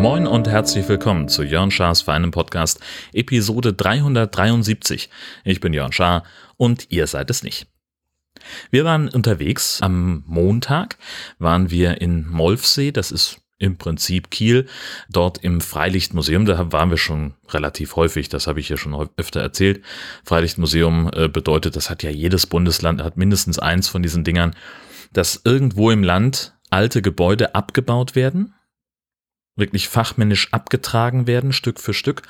Moin und herzlich willkommen zu Jörn Schars Feinem Podcast, Episode 373. Ich bin Jörn Schaar und ihr seid es nicht. Wir waren unterwegs. Am Montag waren wir in Molfsee, das ist im Prinzip Kiel, dort im Freilichtmuseum. Da waren wir schon relativ häufig, das habe ich ja schon öfter erzählt. Freilichtmuseum äh, bedeutet, das hat ja jedes Bundesland, hat mindestens eins von diesen Dingern, dass irgendwo im Land alte Gebäude abgebaut werden wirklich fachmännisch abgetragen werden, Stück für Stück,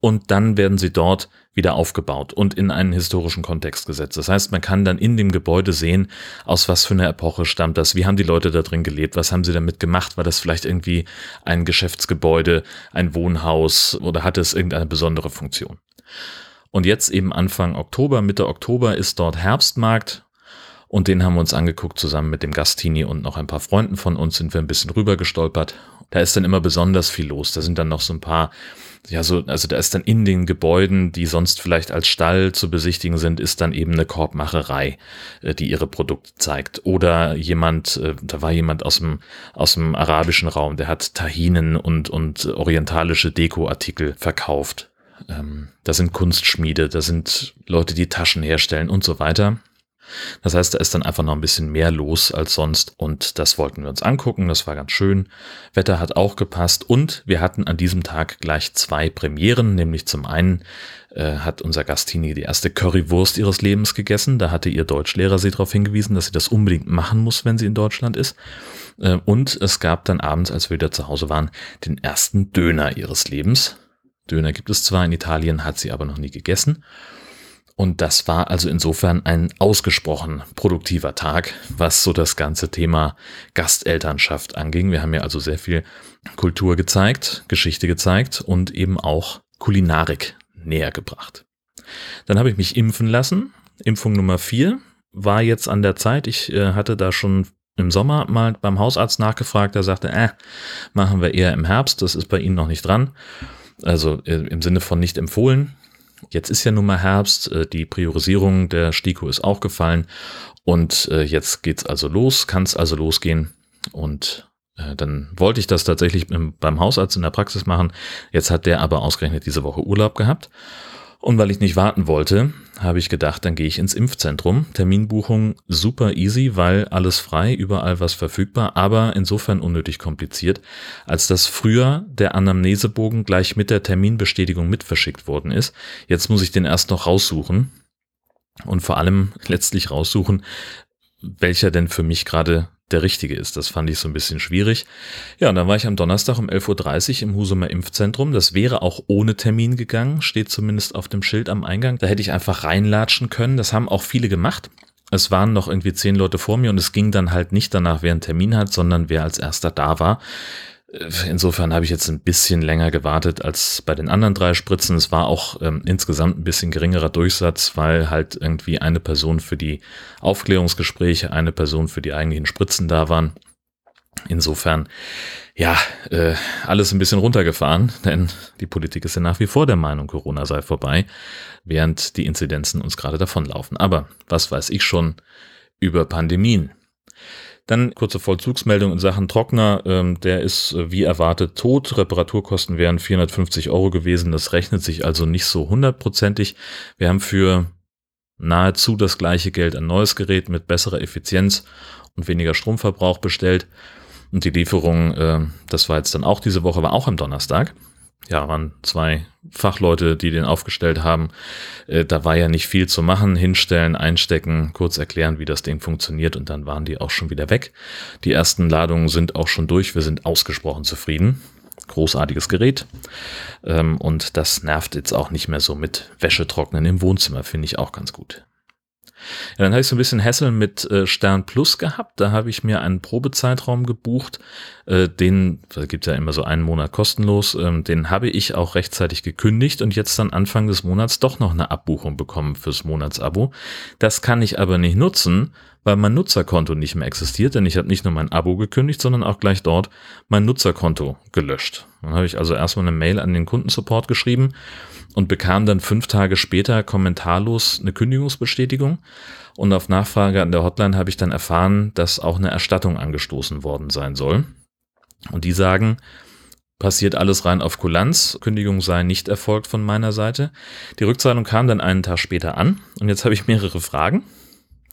und dann werden sie dort wieder aufgebaut und in einen historischen Kontext gesetzt. Das heißt, man kann dann in dem Gebäude sehen, aus was für einer Epoche stammt das, wie haben die Leute da drin gelebt, was haben sie damit gemacht, war das vielleicht irgendwie ein Geschäftsgebäude, ein Wohnhaus oder hatte es irgendeine besondere Funktion. Und jetzt eben Anfang Oktober, Mitte Oktober ist dort Herbstmarkt und den haben wir uns angeguckt zusammen mit dem Gastini und noch ein paar Freunden von uns sind wir ein bisschen rüber gestolpert da ist dann immer besonders viel los. Da sind dann noch so ein paar, ja, so, also da ist dann in den Gebäuden, die sonst vielleicht als Stall zu besichtigen sind, ist dann eben eine Korbmacherei, äh, die ihre Produkte zeigt. Oder jemand, äh, da war jemand aus dem, aus dem arabischen Raum, der hat Tahinen und, und orientalische Dekoartikel verkauft. Ähm, da sind Kunstschmiede, da sind Leute, die Taschen herstellen und so weiter. Das heißt, da ist dann einfach noch ein bisschen mehr los als sonst und das wollten wir uns angucken. Das war ganz schön. Wetter hat auch gepasst und wir hatten an diesem Tag gleich zwei Premieren, nämlich zum einen äh, hat unser Gastini die erste Currywurst ihres Lebens gegessen. Da hatte ihr Deutschlehrer sie darauf hingewiesen, dass sie das unbedingt machen muss, wenn sie in Deutschland ist. Äh, und es gab dann abends, als wir wieder zu Hause waren, den ersten Döner ihres Lebens. Döner gibt es zwar in Italien, hat sie aber noch nie gegessen. Und das war also insofern ein ausgesprochen produktiver Tag, was so das ganze Thema Gastelternschaft anging. Wir haben ja also sehr viel Kultur gezeigt, Geschichte gezeigt und eben auch Kulinarik näher gebracht. Dann habe ich mich impfen lassen. Impfung Nummer vier war jetzt an der Zeit. Ich äh, hatte da schon im Sommer mal beim Hausarzt nachgefragt. Er sagte, äh, machen wir eher im Herbst. Das ist bei Ihnen noch nicht dran. Also äh, im Sinne von nicht empfohlen. Jetzt ist ja nun mal Herbst, äh, die Priorisierung der STIKO ist auch gefallen. Und äh, jetzt geht's also los, kann es also losgehen. Und äh, dann wollte ich das tatsächlich beim Hausarzt in der Praxis machen. Jetzt hat der aber ausgerechnet diese Woche Urlaub gehabt und weil ich nicht warten wollte, habe ich gedacht, dann gehe ich ins Impfzentrum. Terminbuchung super easy, weil alles frei, überall was verfügbar, aber insofern unnötig kompliziert, als dass früher der Anamnesebogen gleich mit der Terminbestätigung mit verschickt worden ist. Jetzt muss ich den erst noch raussuchen und vor allem letztlich raussuchen, welcher denn für mich gerade der richtige ist. Das fand ich so ein bisschen schwierig. Ja, und dann war ich am Donnerstag um 11.30 Uhr im Husumer Impfzentrum. Das wäre auch ohne Termin gegangen, steht zumindest auf dem Schild am Eingang. Da hätte ich einfach reinlatschen können. Das haben auch viele gemacht. Es waren noch irgendwie zehn Leute vor mir und es ging dann halt nicht danach, wer einen Termin hat, sondern wer als erster da war. Insofern habe ich jetzt ein bisschen länger gewartet als bei den anderen drei Spritzen. Es war auch ähm, insgesamt ein bisschen geringerer Durchsatz, weil halt irgendwie eine Person für die Aufklärungsgespräche, eine Person für die eigentlichen Spritzen da waren. Insofern, ja, äh, alles ein bisschen runtergefahren, denn die Politik ist ja nach wie vor der Meinung, Corona sei vorbei, während die Inzidenzen uns gerade davonlaufen. Aber was weiß ich schon über Pandemien? Dann kurze Vollzugsmeldung in Sachen Trockner. Ähm, der ist äh, wie erwartet tot. Reparaturkosten wären 450 Euro gewesen. Das rechnet sich also nicht so hundertprozentig. Wir haben für nahezu das gleiche Geld ein neues Gerät mit besserer Effizienz und weniger Stromverbrauch bestellt. Und die Lieferung, äh, das war jetzt dann auch diese Woche, war auch am Donnerstag ja, waren zwei Fachleute, die den aufgestellt haben. Äh, da war ja nicht viel zu machen. Hinstellen, einstecken, kurz erklären, wie das Ding funktioniert und dann waren die auch schon wieder weg. Die ersten Ladungen sind auch schon durch. Wir sind ausgesprochen zufrieden. Großartiges Gerät. Ähm, und das nervt jetzt auch nicht mehr so mit Wäschetrocknen im Wohnzimmer, finde ich auch ganz gut. Ja, dann habe ich so ein bisschen Hassel mit äh, Stern Plus gehabt. Da habe ich mir einen Probezeitraum gebucht. Äh, den, gibt ja immer so einen Monat kostenlos, ähm, den habe ich auch rechtzeitig gekündigt und jetzt dann Anfang des Monats doch noch eine Abbuchung bekommen fürs Monatsabo. Das kann ich aber nicht nutzen, weil mein Nutzerkonto nicht mehr existiert, denn ich habe nicht nur mein Abo gekündigt, sondern auch gleich dort mein Nutzerkonto gelöscht. Dann habe ich also erstmal eine Mail an den Kundensupport geschrieben und bekam dann fünf Tage später kommentarlos eine Kündigungsbestätigung. Und auf Nachfrage an der Hotline habe ich dann erfahren, dass auch eine Erstattung angestoßen worden sein soll. Und die sagen, passiert alles rein auf Kulanz, Kündigung sei nicht erfolgt von meiner Seite. Die Rückzahlung kam dann einen Tag später an und jetzt habe ich mehrere Fragen,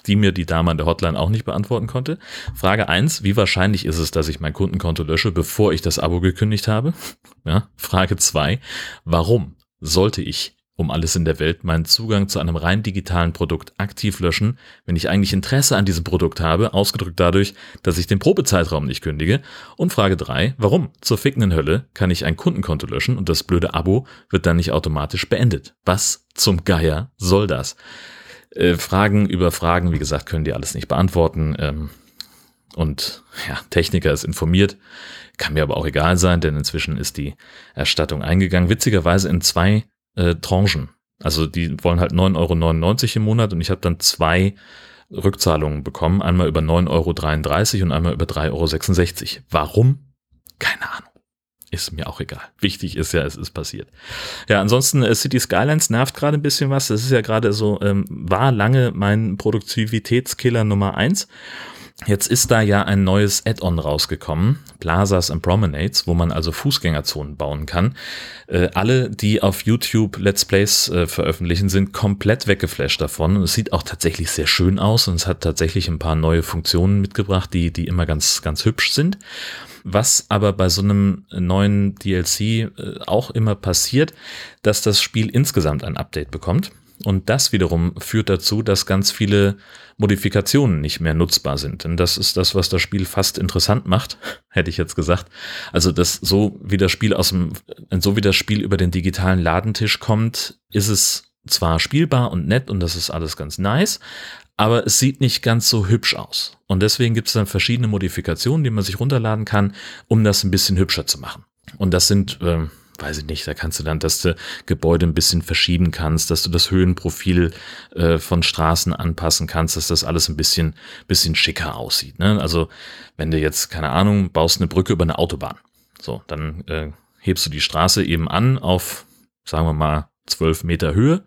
die mir die Dame an der Hotline auch nicht beantworten konnte. Frage eins: wie wahrscheinlich ist es, dass ich mein Kundenkonto lösche, bevor ich das Abo gekündigt habe? Ja. Frage zwei: warum sollte ich um alles in der Welt meinen Zugang zu einem rein digitalen Produkt aktiv löschen, wenn ich eigentlich Interesse an diesem Produkt habe, ausgedrückt dadurch, dass ich den Probezeitraum nicht kündige. Und Frage drei: warum zur fickenden Hölle kann ich ein Kundenkonto löschen und das blöde Abo wird dann nicht automatisch beendet? Was zum Geier soll das? Äh, Fragen über Fragen, wie gesagt, können die alles nicht beantworten. Ähm, und ja, Techniker ist informiert. Kann mir aber auch egal sein, denn inzwischen ist die Erstattung eingegangen. Witzigerweise in zwei äh, Tranchen. Also die wollen halt 9,99 Euro im Monat und ich habe dann zwei Rückzahlungen bekommen. Einmal über 9,33 Euro und einmal über 3,66 Euro. Warum? Keine Ahnung. Ist mir auch egal. Wichtig ist ja, es ist passiert. Ja, ansonsten äh, City Skylines nervt gerade ein bisschen was. Das ist ja gerade so, ähm, war lange mein Produktivitätskiller Nummer eins. Jetzt ist da ja ein neues Add-on rausgekommen, Plazas and Promenades, wo man also Fußgängerzonen bauen kann. Äh, alle, die auf YouTube Let's Plays äh, veröffentlichen, sind komplett weggeflasht davon. Und es sieht auch tatsächlich sehr schön aus und es hat tatsächlich ein paar neue Funktionen mitgebracht, die, die immer ganz, ganz hübsch sind. Was aber bei so einem neuen DLC äh, auch immer passiert, dass das Spiel insgesamt ein Update bekommt. Und das wiederum führt dazu, dass ganz viele Modifikationen nicht mehr nutzbar sind. Denn das ist das, was das Spiel fast interessant macht, hätte ich jetzt gesagt. Also, dass so wie das Spiel aus dem, so wie das Spiel über den digitalen Ladentisch kommt, ist es zwar spielbar und nett und das ist alles ganz nice, aber es sieht nicht ganz so hübsch aus. Und deswegen gibt es dann verschiedene Modifikationen, die man sich runterladen kann, um das ein bisschen hübscher zu machen. Und das sind, äh, weiß ich nicht, da kannst du dann, dass du Gebäude ein bisschen verschieben kannst, dass du das Höhenprofil äh, von Straßen anpassen kannst, dass das alles ein bisschen, bisschen schicker aussieht. Ne? Also wenn du jetzt, keine Ahnung, baust eine Brücke über eine Autobahn, so, dann äh, hebst du die Straße eben an auf, sagen wir mal, zwölf Meter Höhe,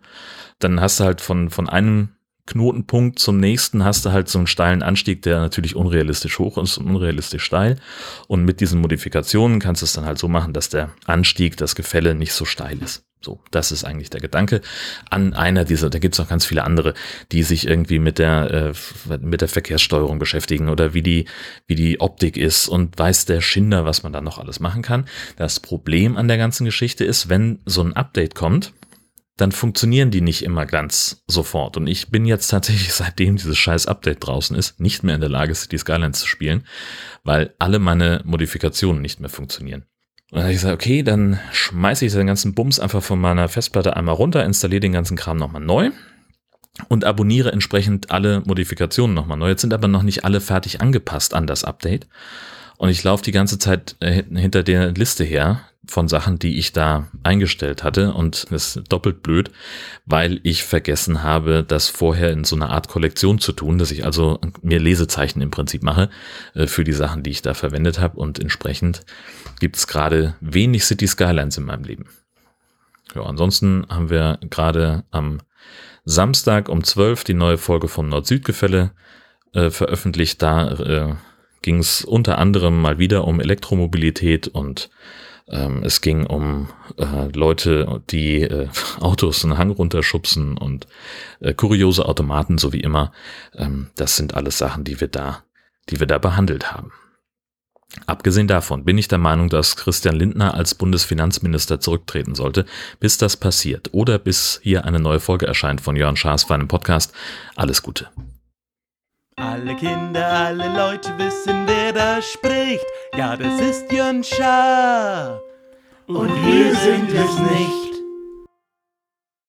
dann hast du halt von, von einem Knotenpunkt zum nächsten hast du halt so einen steilen Anstieg, der natürlich unrealistisch hoch ist und unrealistisch steil. Und mit diesen Modifikationen kannst du es dann halt so machen, dass der Anstieg, das Gefälle nicht so steil ist. So, das ist eigentlich der Gedanke. An einer dieser, da gibt es noch ganz viele andere, die sich irgendwie mit der äh, mit der Verkehrssteuerung beschäftigen oder wie die wie die Optik ist und weiß der Schinder, was man da noch alles machen kann. Das Problem an der ganzen Geschichte ist, wenn so ein Update kommt, dann funktionieren die nicht immer ganz sofort. Und ich bin jetzt tatsächlich, seitdem dieses scheiß Update draußen ist, nicht mehr in der Lage, City Skylines zu spielen, weil alle meine Modifikationen nicht mehr funktionieren. Und dann habe ich gesagt, okay, dann schmeiße ich den ganzen Bums einfach von meiner Festplatte einmal runter, installiere den ganzen Kram nochmal neu und abonniere entsprechend alle Modifikationen nochmal neu. Jetzt sind aber noch nicht alle fertig angepasst an das Update. Und ich laufe die ganze Zeit äh, hinter der Liste her, von Sachen, die ich da eingestellt hatte. Und das ist doppelt blöd, weil ich vergessen habe, das vorher in so einer Art Kollektion zu tun, dass ich also mir Lesezeichen im Prinzip mache äh, für die Sachen, die ich da verwendet habe. Und entsprechend gibt es gerade wenig City Skylines in meinem Leben. Ja, ansonsten haben wir gerade am Samstag um 12 die neue Folge vom Nord-Süd-Gefälle äh, veröffentlicht. Da äh, ging es unter anderem mal wieder um Elektromobilität und ähm, es ging um äh, Leute, die äh, Autos einen Hang runterschubsen und äh, kuriose Automaten, so wie immer. Ähm, das sind alles Sachen, die wir da, die wir da behandelt haben. Abgesehen davon bin ich der Meinung, dass Christian Lindner als Bundesfinanzminister zurücktreten sollte, bis das passiert oder bis hier eine neue Folge erscheint von Jörn Schaas für einen Podcast. Alles Gute. Alle Kinder, alle Leute wissen, wer da spricht. Ja, das ist Jön Schaar. Und wir sind es nicht.